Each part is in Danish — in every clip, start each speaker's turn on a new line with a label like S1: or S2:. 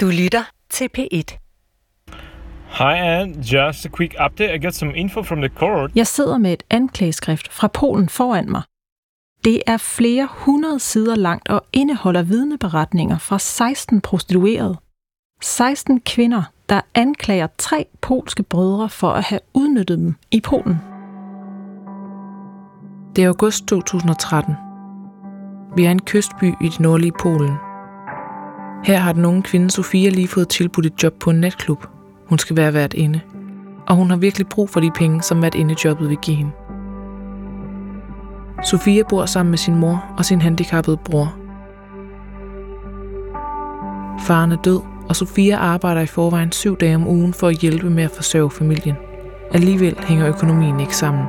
S1: Du lytter til P1.
S2: Hi, Anne. Just a quick update. I got some info from the court.
S3: Jeg sidder med et anklageskrift fra Polen foran mig. Det er flere hundrede sider langt og indeholder vidneberetninger fra 16 prostituerede. 16 kvinder, der anklager tre polske brødre for at have udnyttet dem i Polen. Det er august 2013. Vi er en kystby i det nordlige Polen. Her har den unge kvinde Sofia lige fået tilbudt et job på en natklub. Hun skal være vært inde. Og hun har virkelig brug for de penge, som vært inde jobbet vil give hende. Sofia bor sammen med sin mor og sin handicappede bror. Faren er død, og Sofia arbejder i forvejen syv dage om ugen for at hjælpe med at forsørge familien. Alligevel hænger økonomien ikke sammen.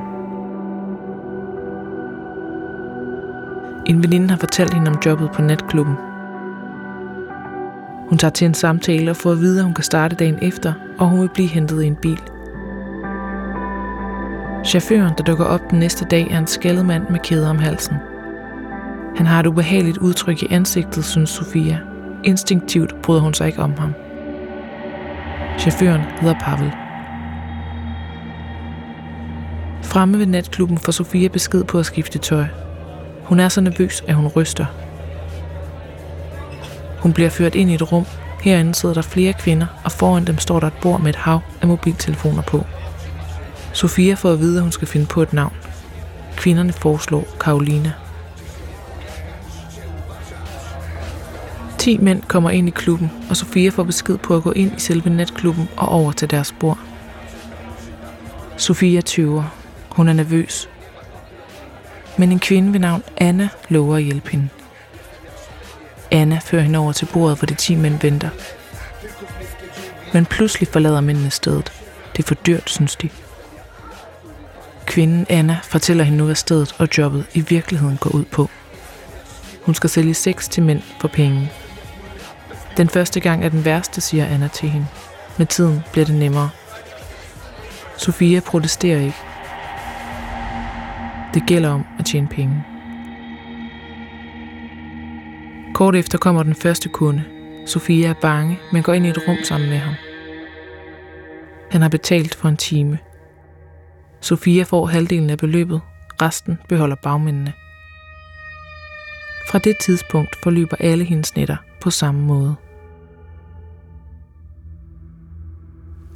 S3: En veninde har fortalt hende om jobbet på natklubben. Hun tager til en samtale og får at vide, at hun kan starte dagen efter, og hun vil blive hentet i en bil. Chaufføren, der dukker op den næste dag, er en skaldet mand med kæder om halsen. Han har et ubehageligt udtryk i ansigtet, synes Sofia. Instinktivt bryder hun sig ikke om ham. Chaufføren hedder Pavel. Fremme ved natklubben får Sofia besked på at skifte tøj. Hun er så nervøs, at hun ryster. Hun bliver ført ind i et rum. Herinde sidder der flere kvinder, og foran dem står der et bord med et hav af mobiltelefoner på. Sofia får at vide, at hun skal finde på et navn. Kvinderne foreslår Karolina. 10 mænd kommer ind i klubben, og Sofia får besked på at gå ind i selve natklubben og over til deres bord. Sofia tøver. Hun er nervøs. Men en kvinde ved navn Anna lover at hjælpe hende. Anna fører hende over til bordet, hvor de 10 mænd venter. Men pludselig forlader mændene stedet. Det er for dyrt, synes de. Kvinden Anna fortæller hende nu, hvad stedet og jobbet i virkeligheden går ud på. Hun skal sælge sex til mænd for penge. Den første gang er den værste, siger Anna til hende. Med tiden bliver det nemmere. Sofia protesterer ikke. Det gælder om at tjene penge. Kort efter kommer den første kunde. Sofia er bange, men går ind i et rum sammen med ham. Han har betalt for en time. Sofia får halvdelen af beløbet, resten beholder bagmændene. Fra det tidspunkt forløber alle hendes nætter på samme måde.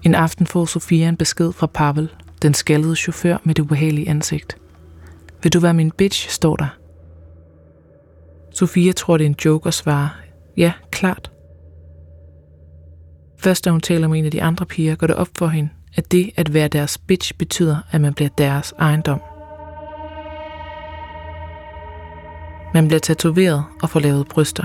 S3: En aften får Sofia en besked fra Pavel, den skaldede chauffør med det ubehagelige ansigt. Vil du være min bitch, står der. Sofia tror, det er en joke og svarer, ja, klart. Først da hun taler med en af de andre piger, går det op for hende, at det at være deres bitch betyder, at man bliver deres ejendom. Man bliver tatoveret og får lavet bryster.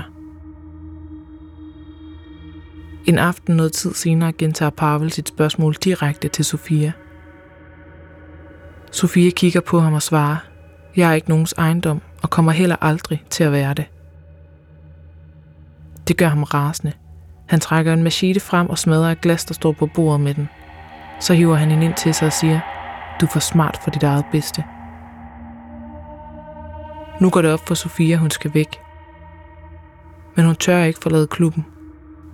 S3: En aften noget tid senere gentager Pavel sit spørgsmål direkte til Sofia. Sofia kigger på ham og svarer, jeg er ikke nogens ejendom og kommer heller aldrig til at være det. Det gør ham rasende. Han trækker en machete frem og smadrer et glas, der står på bordet med den. Så hiver han hende ind til sig og siger, du er for smart for dit eget bedste. Nu går det op for Sofia, hun skal væk. Men hun tør ikke forlade klubben.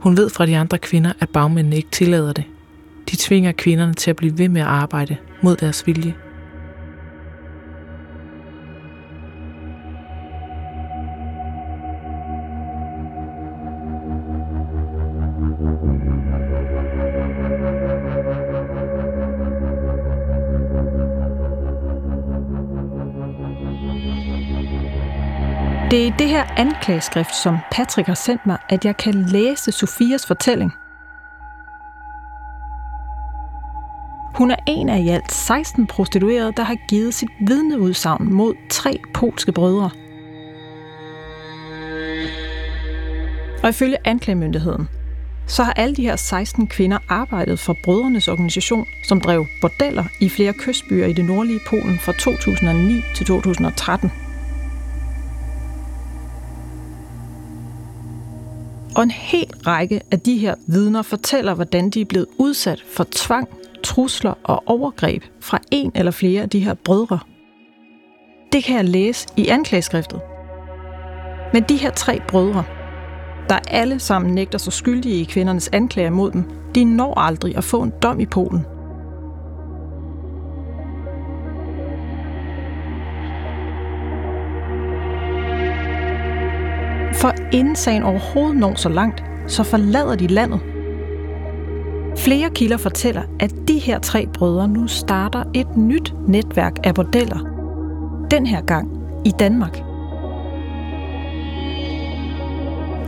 S3: Hun ved fra de andre kvinder, at bagmændene ikke tillader det. De tvinger kvinderne til at blive ved med at arbejde mod deres vilje. Det er i det her anklageskrift, som Patrick har sendt mig, at jeg kan læse Sofias fortælling. Hun er en af i alt 16 prostituerede, der har givet sit vidneudsagn mod tre polske brødre. Og ifølge anklagemyndigheden, så har alle de her 16 kvinder arbejdet for brødrenes organisation, som drev bordeller i flere kystbyer i det nordlige Polen fra 2009 til 2013. Og en hel række af de her vidner fortæller, hvordan de er blevet udsat for tvang, trusler og overgreb fra en eller flere af de her brødre. Det kan jeg læse i anklageskriftet. Men de her tre brødre,
S1: der alle sammen nægter sig skyldige i kvindernes anklager mod dem, de når aldrig at få en dom i Polen. For inden sagen overhovedet når så langt, så forlader de landet. Flere kilder fortæller, at de her tre brødre nu starter et nyt netværk af bordeller. Den her gang i Danmark.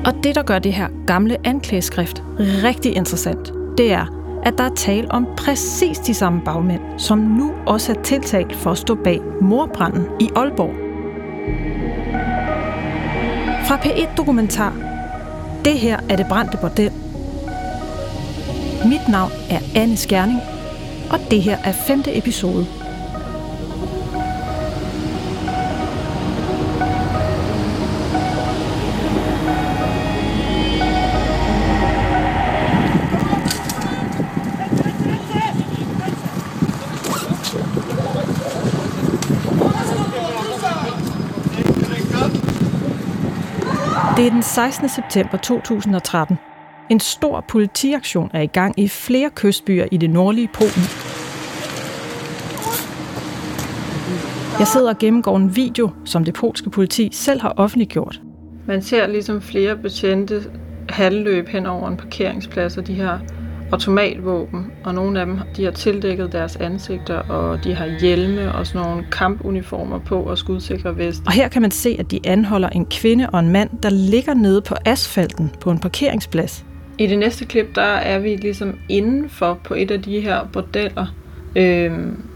S1: Og det, der gør det her gamle anklageskrift rigtig interessant, det er, at der er tale om præcis de samme bagmænd, som nu også er tiltalt for at stå bag morbranden i Aalborg. Fra P1 Dokumentar. Det her er det brændte bordel. Mit navn er Anne Skjerning, og det her er femte episode Det er den 16. september 2013. En stor politiaktion er i gang i flere kystbyer i det nordlige Polen. Jeg sidder og gennemgår en video, som det polske politi selv har offentliggjort.
S4: Man ser ligesom flere betjente halvløb hen over en parkeringsplads, og de her automatvåben, og nogle af dem de har tildækket deres ansigter, og de har hjelme og sådan nogle kampuniformer på og skudsikre vest.
S1: Og her kan man se, at de anholder en kvinde og en mand, der ligger nede på asfalten på en parkeringsplads.
S4: I det næste klip, der er vi ligesom indenfor på et af de her bordeller, øh,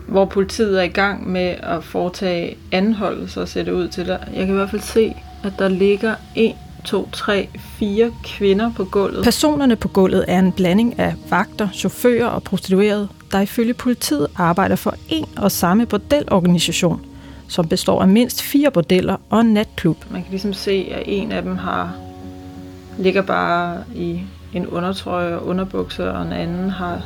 S4: hvor politiet er i gang med at foretage anholdelser, ser det ud til der. Jeg kan i hvert fald se, at der ligger en to, tre, fire kvinder på gulvet.
S1: Personerne på gulvet er en blanding af vagter, chauffører og prostituerede, der ifølge politiet arbejder for en og samme bordelorganisation, som består af mindst fire bordeller og en natklub.
S4: Man kan ligesom se, at en af dem har ligger bare i en undertrøje og underbukser, og en anden har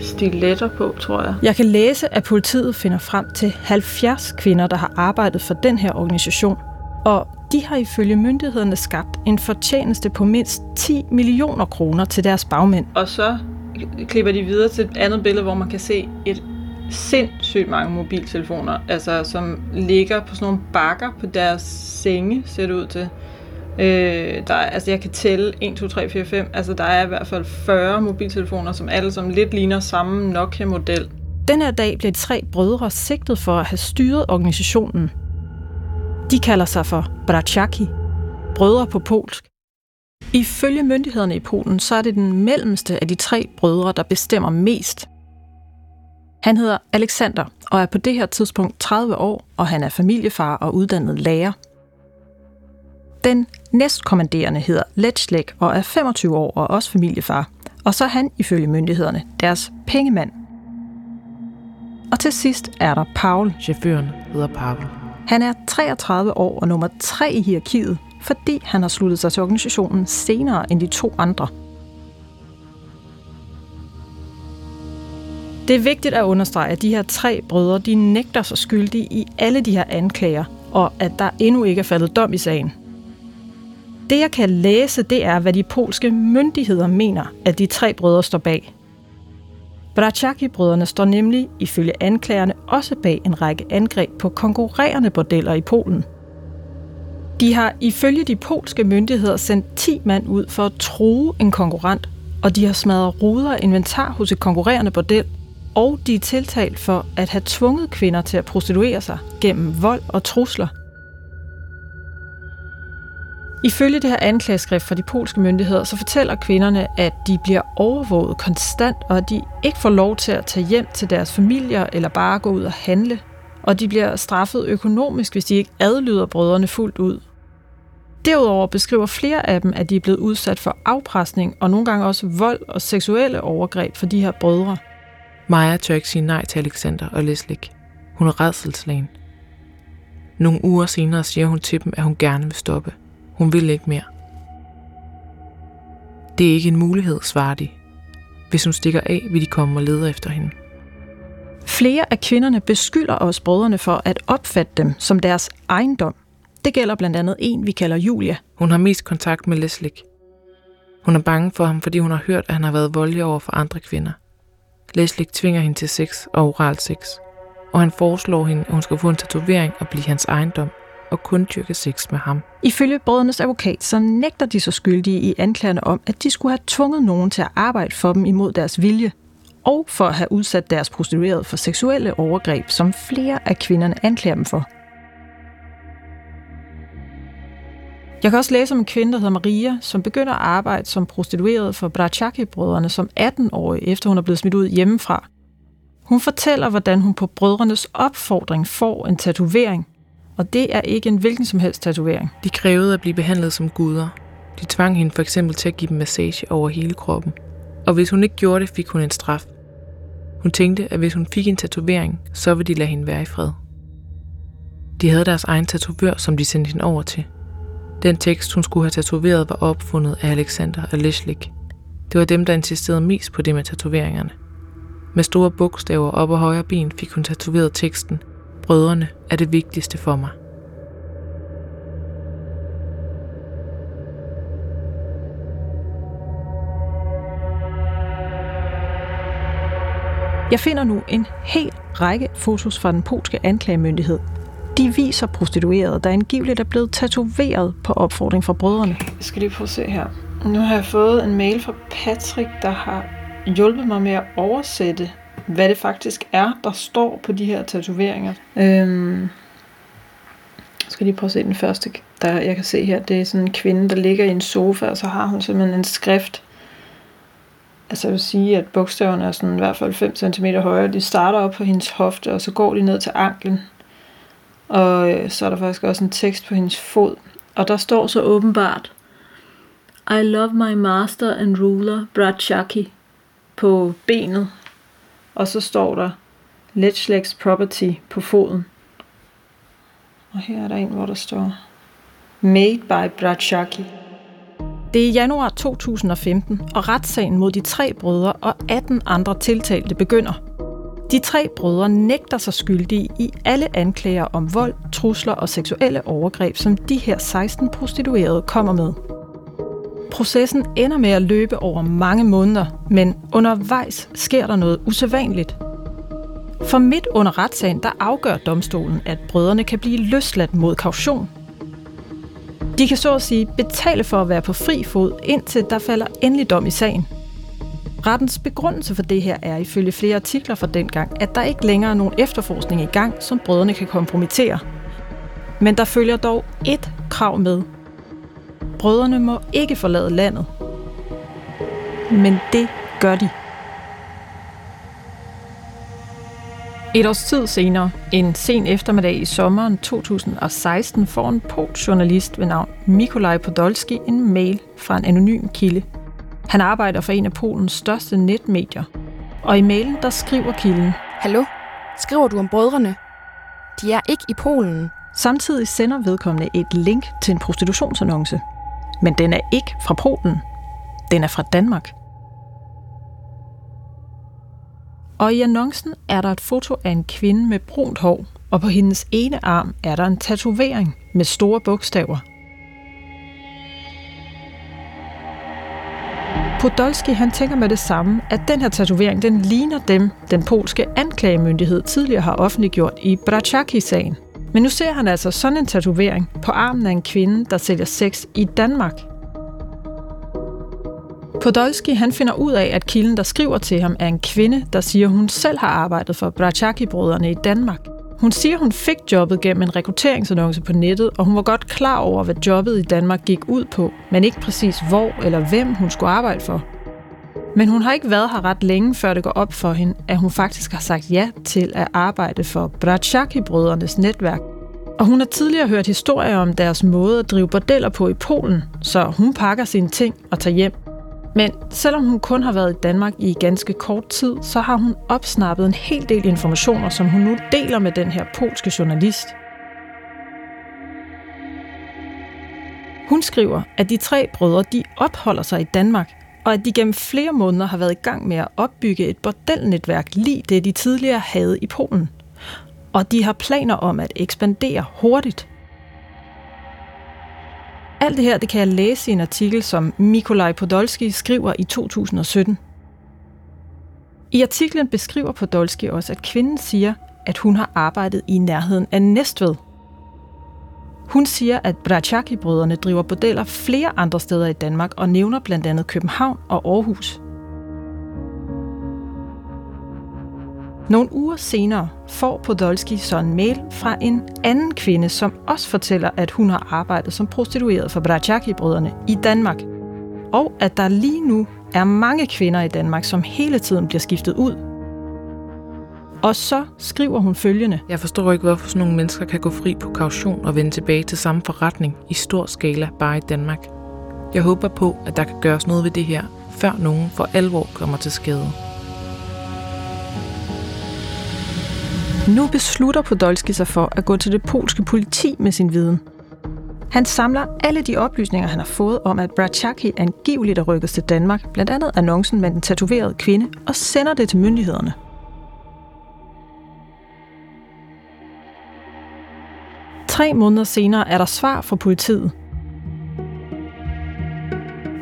S4: stiletter på, tror jeg.
S1: Jeg kan læse, at politiet finder frem til 70 kvinder, der har arbejdet for den her organisation. Og de har ifølge myndighederne skabt en fortjeneste på mindst 10 millioner kroner til deres bagmænd.
S4: Og så klipper de videre til et andet billede, hvor man kan se et sindssygt mange mobiltelefoner, altså som ligger på sådan nogle bakker på deres senge, ser det ud til. Øh, der er, altså jeg kan tælle 1, 2, 3, 4, 5, altså der er i hvert fald 40 mobiltelefoner, som alle som lidt ligner samme Nokia-model.
S1: Den her dag blev tre brødre sigtet for at have styret organisationen de kalder sig for Braciaki, brødre på polsk. Ifølge myndighederne i Polen, så er det den mellemste af de tre brødre, der bestemmer mest. Han hedder Alexander og er på det her tidspunkt 30 år, og han er familiefar og uddannet lærer. Den næstkommanderende hedder Letschlek og er 25 år og også familiefar, og så er han ifølge myndighederne deres pengemand. Og til sidst er der Paul.
S3: Chaufføren hedder Paul.
S1: Han er 33 år og nummer 3 i hierarkiet, fordi han har sluttet sig til organisationen senere end de to andre. Det er vigtigt at understrege, at de her tre brødre de nægter sig skyldige i alle de her anklager, og at der endnu ikke er faldet dom i sagen. Det jeg kan læse, det er, hvad de polske myndigheder mener, at de tre brødre står bag. Braciaki-brødrene står nemlig, ifølge anklagerne, også bag en række angreb på konkurrerende bordeller i Polen. De har ifølge de polske myndigheder sendt 10 mand ud for at true en konkurrent, og de har smadret ruder og inventar hos et konkurrerende bordel, og de er tiltalt for at have tvunget kvinder til at prostituere sig gennem vold og trusler – Ifølge det her anklageskrift fra de polske myndigheder, så fortæller kvinderne, at de bliver overvåget konstant, og at de ikke får lov til at tage hjem til deres familier eller bare gå ud og handle. Og de bliver straffet økonomisk, hvis de ikke adlyder brødrene fuldt ud. Derudover beskriver flere af dem, at de er blevet udsat for afpresning og nogle gange også vold og seksuelle overgreb for de her brødre.
S3: Maja tør ikke sige nej til Alexander og Leslie. Hun er redselslagen. Nogle uger senere siger hun til dem, at hun gerne vil stoppe – hun vil ikke mere. Det er ikke en mulighed, svarer de. Hvis hun stikker af, vil de komme og lede efter hende.
S1: Flere af kvinderne beskylder os brødrene for at opfatte dem som deres ejendom. Det gælder blandt andet en, vi kalder Julia.
S3: Hun har mest kontakt med Leslie. Hun er bange for ham, fordi hun har hørt, at han har været voldelig over for andre kvinder. Leslie tvinger hende til sex og oral sex, og han foreslår hende, at hun skal få en tatovering og blive hans ejendom, og kun dyrke sex med ham.
S1: Ifølge brødrenes advokat, så nægter de så skyldige i anklagerne om, at de skulle have tvunget nogen til at arbejde for dem imod deres vilje, og for at have udsat deres prostituerede for seksuelle overgreb, som flere af kvinderne anklager dem for. Jeg kan også læse om en kvinde, der hedder Maria, som begynder at arbejde som prostitueret for Brachaki-brødrene som 18-årig, efter hun er blevet smidt ud hjemmefra. Hun fortæller, hvordan hun på brødrenes opfordring får en tatovering, og det er ikke en hvilken som helst tatovering.
S3: De krævede at blive behandlet som guder. De tvang hende for eksempel til at give dem massage over hele kroppen. Og hvis hun ikke gjorde det, fik hun en straf. Hun tænkte, at hvis hun fik en tatovering, så ville de lade hende være i fred. De havde deres egen tatovør, som de sendte hende over til. Den tekst, hun skulle have tatoveret, var opfundet af Alexander og Leslik. Det var dem, der insisterede mest på det med tatoveringerne. Med store bogstaver op og højre ben fik hun tatoveret teksten Brødrene er det vigtigste for mig.
S1: Jeg finder nu en hel række fotos fra den polske anklagemyndighed. De viser prostituerede, der angiveligt er blevet tatoveret på opfordring fra brødrene.
S4: Jeg skal lige prøve at se her. Nu har jeg fået en mail fra Patrick, der har hjulpet mig med at oversætte, hvad det faktisk er, der står på de her tatoveringer. Øhm, jeg skal lige prøve at se den første, der jeg kan se her. Det er sådan en kvinde, der ligger i en sofa, og så har hun simpelthen en skrift. Altså jeg vil sige, at bogstaverne er sådan i hvert fald 5 cm højere. De starter op på hendes hofte, og så går de ned til anklen. Og øh, så er der faktisk også en tekst på hendes fod. Og der står så åbenbart, I love my master and ruler, Brachaki, på benet. Og så står der, Letchlegs property på foden. Og her er der en, hvor der står, Made by Brachaki.
S1: Det er januar 2015, og retssagen mod de tre brødre og 18 andre tiltalte begynder. De tre brødre nægter sig skyldige i alle anklager om vold, trusler og seksuelle overgreb, som de her 16 prostituerede kommer med. Processen ender med at løbe over mange måneder, men undervejs sker der noget usædvanligt. For midt under retssagen, der afgør domstolen, at brødrene kan blive løsladt mod kaution. De kan så at sige betale for at være på fri fod, indtil der falder endelig dom i sagen – Rettens begrundelse for det her er ifølge flere artikler fra dengang, at der ikke længere er nogen efterforskning i gang, som brødrene kan kompromittere. Men der følger dog et krav med. Brødrene må ikke forlade landet. Men det gør de. Et års tid senere, en sen eftermiddag i sommeren 2016, får en polsk journalist ved navn Mikolaj Podolski en mail fra en anonym kilde han arbejder for en af Polens største netmedier. Og i mailen, der skriver kilden,
S5: Hallo, skriver du om brødrene? De er ikke i Polen.
S1: Samtidig sender vedkommende et link til en prostitutionsannonce. Men den er ikke fra Polen. Den er fra Danmark. Og i annoncen er der et foto af en kvinde med brunt hår, og på hendes ene arm er der en tatovering med store bogstaver – Podolski han tænker med det samme, at den her tatovering den ligner dem, den polske anklagemyndighed tidligere har offentliggjort i Brachaki-sagen. Men nu ser han altså sådan en tatovering på armen af en kvinde, der sælger sex i Danmark. Podolski han finder ud af, at kilden, der skriver til ham, er en kvinde, der siger, hun selv har arbejdet for Brachaki-brødrene i Danmark. Hun siger, hun fik jobbet gennem en rekrutteringsannonce på nettet, og hun var godt klar over, hvad jobbet i Danmark gik ud på, men ikke præcis hvor eller hvem hun skulle arbejde for. Men hun har ikke været her ret længe, før det går op for hende, at hun faktisk har sagt ja til at arbejde for Brachaki-brødrenes netværk. Og hun har tidligere hørt historier om deres måde at drive bordeller på i Polen, så hun pakker sine ting og tager hjem. Men selvom hun kun har været i Danmark i ganske kort tid, så har hun opsnappet en hel del informationer, som hun nu deler med den her polske journalist. Hun skriver, at de tre brødre de opholder sig i Danmark, og at de gennem flere måneder har været i gang med at opbygge et bordelnetværk lige det, de tidligere havde i Polen. Og de har planer om at ekspandere hurtigt. Alt det her det kan jeg læse i en artikel, som Mikolaj Podolski skriver i 2017. I artiklen beskriver Podolski også, at kvinden siger, at hun har arbejdet i nærheden af Næstved. Hun siger, at Brachaki-brødrene driver bordeller flere andre steder i Danmark og nævner blandt andet København og Aarhus. Nogle uger senere får Podolski så en mail fra en anden kvinde, som også fortæller, at hun har arbejdet som prostitueret for Brachaki-brødrene i Danmark. Og at der lige nu er mange kvinder i Danmark, som hele tiden bliver skiftet ud. Og så skriver hun følgende.
S3: Jeg forstår ikke, hvorfor sådan nogle mennesker kan gå fri på kaution og vende tilbage til samme forretning i stor skala bare i Danmark. Jeg håber på, at der kan gøres noget ved det her, før nogen for alvor kommer til skade.
S1: Nu beslutter Podolski sig for at gå til det polske politi med sin viden. Han samler alle de oplysninger, han har fået om, at Brachaki angiveligt er rykket til Danmark, blandt andet annoncen med den tatoverede kvinde, og sender det til myndighederne. Tre måneder senere er der svar fra politiet.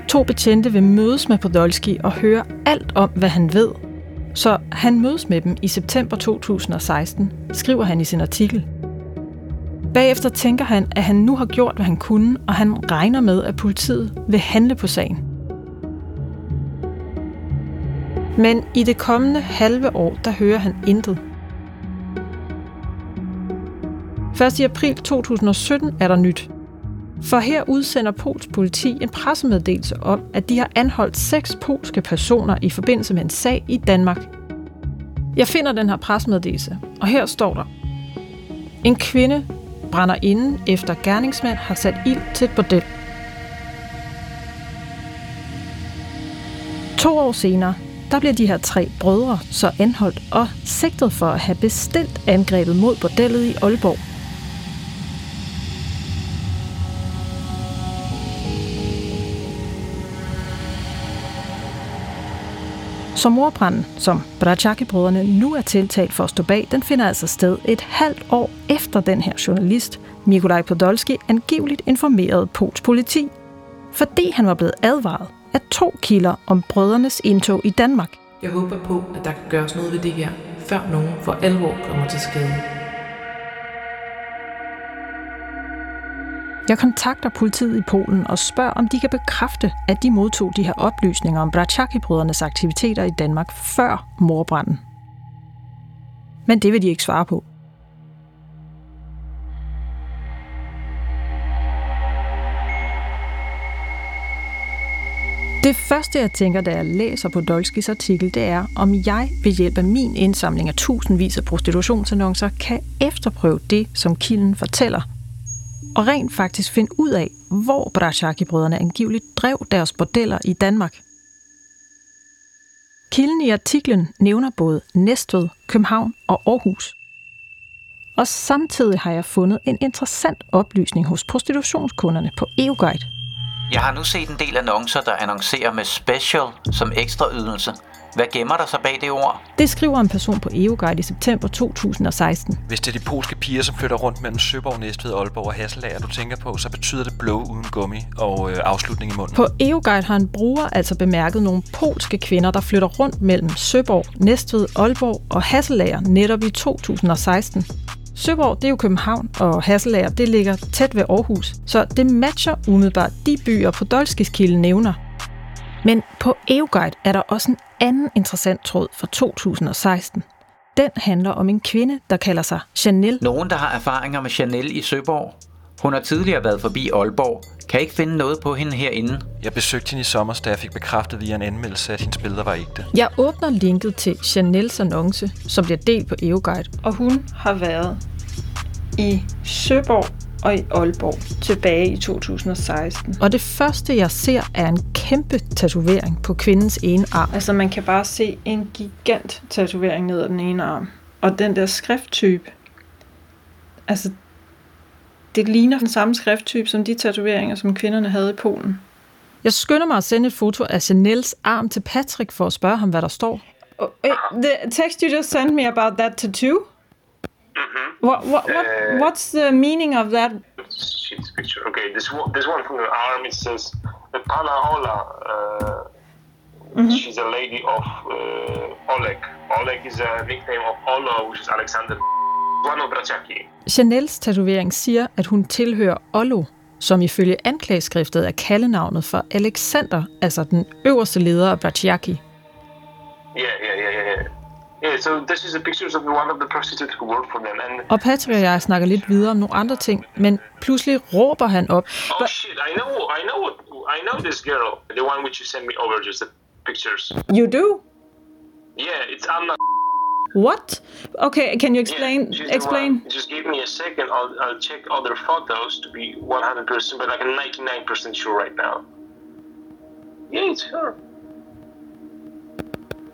S1: To betjente vil mødes med Podolski og høre alt om, hvad han ved så han mødes med dem i september 2016, skriver han i sin artikel. Bagefter tænker han, at han nu har gjort, hvad han kunne, og han regner med, at politiet vil handle på sagen. Men i det kommende halve år, der hører han intet. Først i april 2017 er der nyt. For her udsender Pols politi en pressemeddelelse om, at de har anholdt seks polske personer i forbindelse med en sag i Danmark. Jeg finder den her pressemeddelelse, og her står der. En kvinde brænder inden efter gerningsmand har sat ild til et bordel. To år senere, der bliver de her tre brødre så anholdt og sigtet for at have bestilt angrebet mod bordellet i Aalborg. Så morbranden, som Brachaki-brødrene nu er tiltalt for at stå bag, den finder altså sted et halvt år efter den her journalist, Mikolaj Podolski, angiveligt informerede Pols politi, fordi han var blevet advaret af to kilder om brødrenes indtog i Danmark.
S3: Jeg håber på, at der kan gøres noget ved det her, før nogen for alvor kommer til skade.
S1: Jeg kontakter politiet i Polen og spørger, om de kan bekræfte, at de modtog de her oplysninger om Brachaki-brødrenes aktiviteter i Danmark før morbranden. Men det vil de ikke svare på. Det første, jeg tænker, da jeg læser på Dolskis artikel, det er, om jeg ved hjælp af min indsamling af tusindvis af prostitutionsannoncer kan efterprøve det, som kilden fortæller og rent faktisk finde ud af, hvor Brachaki-brødrene angiveligt drev deres bordeller i Danmark. Kilden i artiklen nævner både Næstved, København og Aarhus. Og samtidig har jeg fundet en interessant oplysning hos prostitutionskunderne på EUGuide.
S6: Jeg har nu set en del annoncer, der annoncerer med special som ekstra ydelse – hvad gemmer der sig bag det ord?
S1: Det skriver en person på EUGuide i september 2016.
S7: Hvis det er de polske piger, som flytter rundt mellem Søborg, Næstved, Aalborg og Hasselager, du tænker på, så betyder det blå uden gummi og øh, afslutning i munden.
S1: På EUGuide har en bruger altså bemærket nogle polske kvinder, der flytter rundt mellem Søborg, Næstved, Aalborg og Hasselager netop i 2016. Søborg, det er jo København, og Hasselager, det ligger tæt ved Aarhus. Så det matcher umiddelbart de byer, Podolskis kilde nævner. Men på EUGuide er der også en anden interessant tråd fra 2016. Den handler om en kvinde, der kalder sig Chanel.
S6: Nogen, der har erfaringer med Chanel i Søborg. Hun har tidligere været forbi Aalborg. Kan ikke finde noget på hende herinde.
S7: Jeg besøgte hende i sommer, da jeg fik bekræftet via en anmeldelse, at hendes billeder var ægte.
S1: Jeg åbner linket til Chanels annonce, som bliver delt på EUGuide.
S4: Og hun har været i Søborg og i Aalborg tilbage i 2016.
S1: Og det første, jeg ser, er en kæmpe tatovering på kvindens ene arm.
S4: Altså man kan bare se en gigant tatovering ned ad den ene arm. Og den der skrifttype, altså det ligner den samme skrifttype som de tatoveringer, som kvinderne havde i Polen.
S1: Jeg skynder mig at sende et foto af Chanels arm til Patrick for at spørge ham, hvad der står.
S4: Oh, the text you just sent me about that tattoo? What, what, what,
S8: Uh,
S4: what's the meaning of that?
S8: shit picture. Okay, this one, this one from the arm it says the Panaola. Uh, She's a lady of uh, Oleg. Oleg is a nickname of Olo, which is Alexander.
S1: Chanels tatovering siger, at hun tilhører Ollo, som ifølge anklageskriftet er kaldenavnet for Alexander, altså den øverste leder af
S8: yeah, yeah, yeah. So this is a pictures of one of the prostitutes who work for them. And
S1: Og Patrick og jeg snakker lidt videre om nogle andre ting, men pludselig råber han op.
S8: oh shit, I know, I know I know this girl, the one which you sent me over just the pictures.
S4: You do?
S8: Yeah, it's Anna.
S4: What? Okay, can you explain?
S8: Yeah,
S4: explain.
S8: Just give me a second. I'll, I'll check other photos to be 100%, but like 99% sure right now. Yeah, it's her.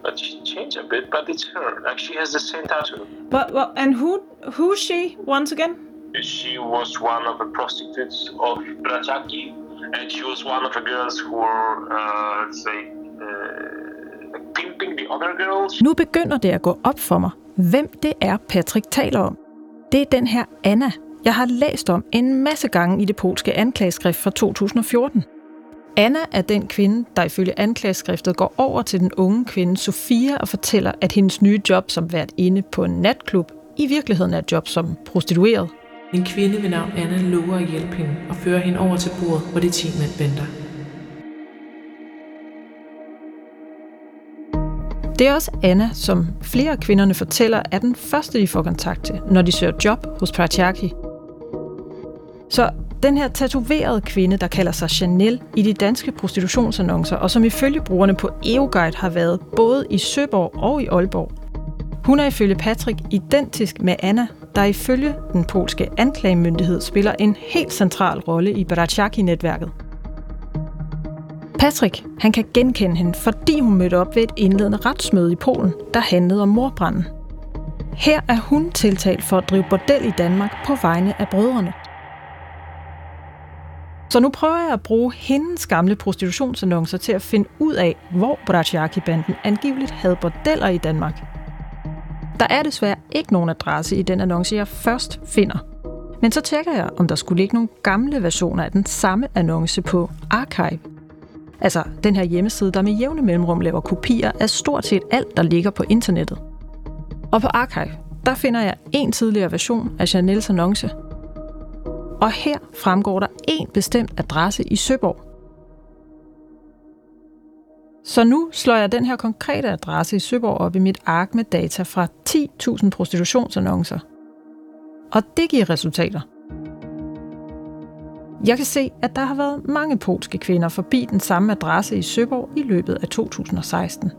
S8: But she changed a bit, but it's her. Like she has the same tattoo.
S4: But, well, and who who's she once again?
S8: She was one of the prostitutes of Brachaki, and she was one of the girls who were, uh, let's say, uh, like pimping the other girls.
S1: Nu begynder det at gå op for mig, hvem det er, Patrick taler om. Det er den her Anna, jeg har læst om en masse gange i det polske anklageskrift fra 2014. Anna er den kvinde, der ifølge anklageskriftet går over til den unge kvinde Sofia og fortæller, at hendes nye job som vært inde på en natklub i virkeligheden er et job som prostitueret.
S3: En kvinde ved navn Anna lover at hjælpe hende og fører hende over til bordet, hvor de 10 mænd venter.
S1: Det er også Anna, som flere af kvinderne fortæller, er den første, de får kontakt til, når de søger job hos Prachiaki. Så den her tatoverede kvinde, der kalder sig Chanel i de danske prostitutionsannoncer, og som ifølge brugerne på EOGuide har været både i Søborg og i Aalborg. Hun er ifølge Patrick identisk med Anna, der ifølge den polske anklagemyndighed spiller en helt central rolle i Braciaki-netværket. Patrick han kan genkende hende, fordi hun mødte op ved et indledende retsmøde i Polen, der handlede om morbranden. Her er hun tiltalt for at drive bordel i Danmark på vegne af brødrene. Så nu prøver jeg at bruge hendes gamle prostitutionsannoncer til at finde ud af, hvor Braciaki-banden angiveligt havde bordeller i Danmark. Der er desværre ikke nogen adresse i den annonce, jeg først finder. Men så tjekker jeg, om der skulle ligge nogle gamle versioner af den samme annonce på Archive. Altså den her hjemmeside, der med jævne mellemrum laver kopier af stort set alt, der ligger på internettet. Og på Archive, der finder jeg en tidligere version af Chanels annonce. Og her fremgår der en bestemt adresse i Søborg. Så nu slår jeg den her konkrete adresse i Søborg op i mit ark med data fra 10.000 prostitutionsannoncer. Og det giver resultater. Jeg kan se, at der har været mange polske kvinder forbi den samme adresse i Søborg i løbet af 2016.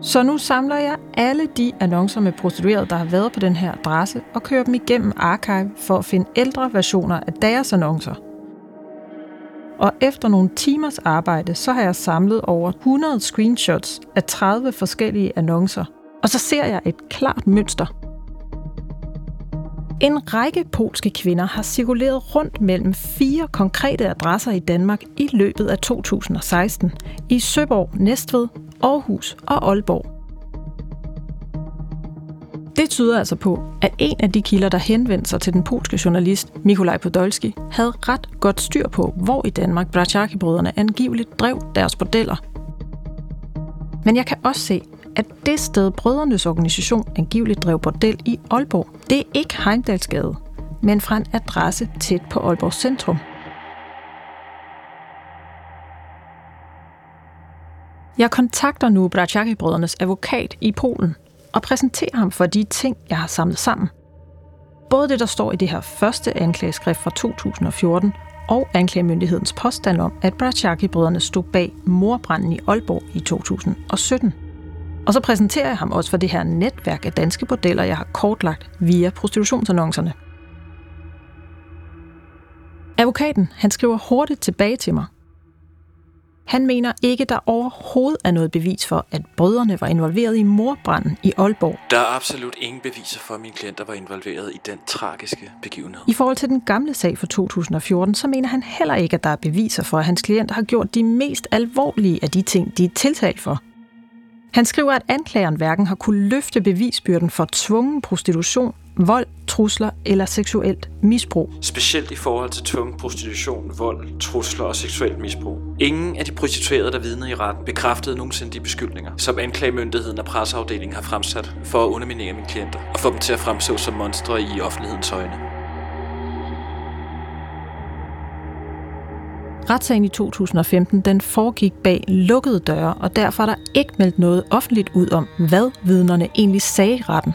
S1: Så nu samler jeg alle de annoncer med prostituerede, der har været på den her adresse, og kører dem igennem Archive for at finde ældre versioner af deres annoncer. Og efter nogle timers arbejde, så har jeg samlet over 100 screenshots af 30 forskellige annoncer. Og så ser jeg et klart mønster. En række polske kvinder har cirkuleret rundt mellem fire konkrete adresser i Danmark i løbet af 2016 i Søborg, Næstved, Aarhus og Aalborg. Det tyder altså på, at en af de kilder, der henvendte sig til den polske journalist Mikolaj Podolski, havde ret godt styr på, hvor i Danmark Braciaki-brødrene angiveligt drev deres bordeller. Men jeg kan også se, at det sted brødrenes organisation angiveligt drev bordel i Aalborg, det er ikke Heimdalsgade, men fra en adresse tæt på Aalborg Centrum. Jeg kontakter nu Braciaki-brødrenes advokat i Polen og præsenterer ham for de ting, jeg har samlet sammen. Både det, der står i det her første anklageskrift fra 2014, og anklagemyndighedens påstand om, at Braciaki-brødrene stod bag morbranden i Aalborg i 2017. Og så præsenterer jeg ham også for det her netværk af danske bordeller, jeg har kortlagt via prostitutionsannoncerne. Advokaten han skriver hurtigt tilbage til mig. Han mener ikke, der overhovedet er noget bevis for, at brødrene var involveret i morbranden i Aalborg.
S7: Der er absolut ingen beviser for, at mine klienter var involveret i den tragiske begivenhed.
S1: I forhold til den gamle sag fra 2014, så mener han heller ikke, at der er beviser for, at hans klienter har gjort de mest alvorlige af de ting, de er tiltalt for. Han skriver, at anklageren hverken har kunne løfte bevisbyrden for tvungen prostitution, vold, trusler eller seksuelt misbrug.
S7: Specielt i forhold til tvungen prostitution, vold, trusler og seksuelt misbrug. Ingen af de prostituerede, der vidnede i retten, bekræftede nogensinde de beskyldninger, som anklagemyndigheden og presseafdelingen har fremsat for at underminere mine klienter og få dem til at fremstå som monstre i offentlighedens øjne.
S1: Retssagen i 2015 den foregik bag lukkede døre, og derfor er der ikke meldt noget offentligt ud om, hvad vidnerne egentlig sagde i retten.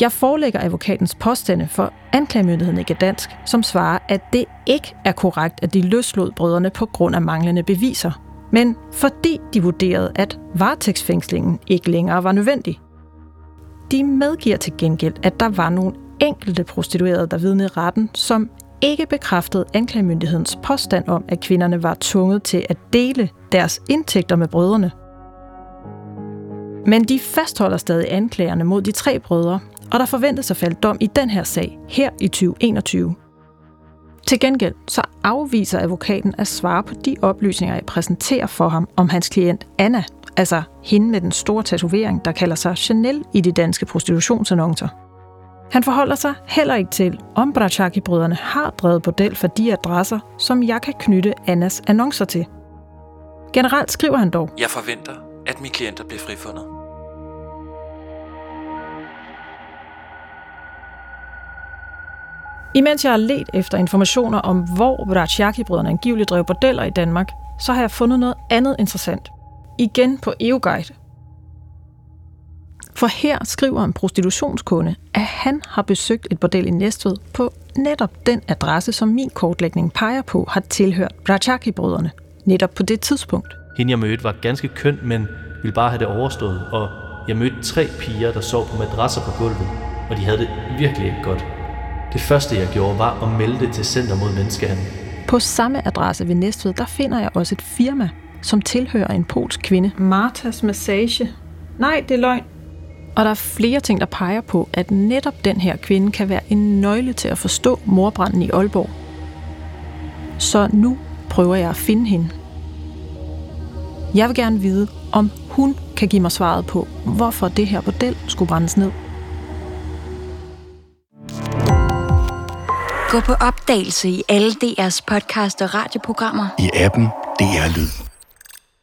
S1: Jeg forelægger advokatens påstande for anklagemyndigheden ikke dansk, som svarer, at det ikke er korrekt, at de løslod brødrene på grund af manglende beviser, men fordi de vurderede, at varetægtsfængslingen ikke længere var nødvendig. De medgiver til gengæld, at der var nogle enkelte prostituerede, der vidnede retten, som ikke bekræftede anklagemyndighedens påstand om, at kvinderne var tvunget til at dele deres indtægter med brødrene. Men de fastholder stadig anklagerne mod de tre brødre, og der forventes at falde dom i den her sag her i 2021. Til gengæld så afviser advokaten at svare på de oplysninger, jeg præsenterer for ham om hans klient Anna, altså hende med den store tatovering, der kalder sig Chanel i de danske prostitutionsannoncer. Han forholder sig heller ikke til, om Brachaki-brødrene har drevet bordel for de adresser, som jeg kan knytte Annas annoncer til. Generelt skriver han dog,
S7: Jeg forventer, at mine klienter bliver frifundet.
S1: Imens jeg har let efter informationer om, hvor Brachaki-brødrene angiveligt drev bordeller i Danmark, så har jeg fundet noget andet interessant. Igen på EUGuide. For her skriver en prostitutionskunde, at han har besøgt et bordel i Næstved på netop den adresse, som min kortlægning peger på, har tilhørt Brachaki-brødrene. Netop på det tidspunkt.
S9: Hende jeg mødte var ganske køn, men ville bare have det overstået, og jeg mødte tre piger, der sov på madrasser på gulvet, og de havde det virkelig ikke godt. Det første jeg gjorde var at melde det til Center mod Menneskehandel.
S1: På samme adresse ved Næstved, der finder jeg også et firma, som tilhører en polsk kvinde.
S4: Martas Massage. Nej, det er løgn.
S1: Og der er flere ting, der peger på, at netop den her kvinde kan være en nøgle til at forstå morbranden i Aalborg. Så nu prøver jeg at finde hende. Jeg vil gerne vide, om hun kan give mig svaret på, hvorfor det her bordel skulle brændes ned.
S10: Gå på opdagelse i alle DR's podcast og radioprogrammer.
S11: I appen DR Lyd.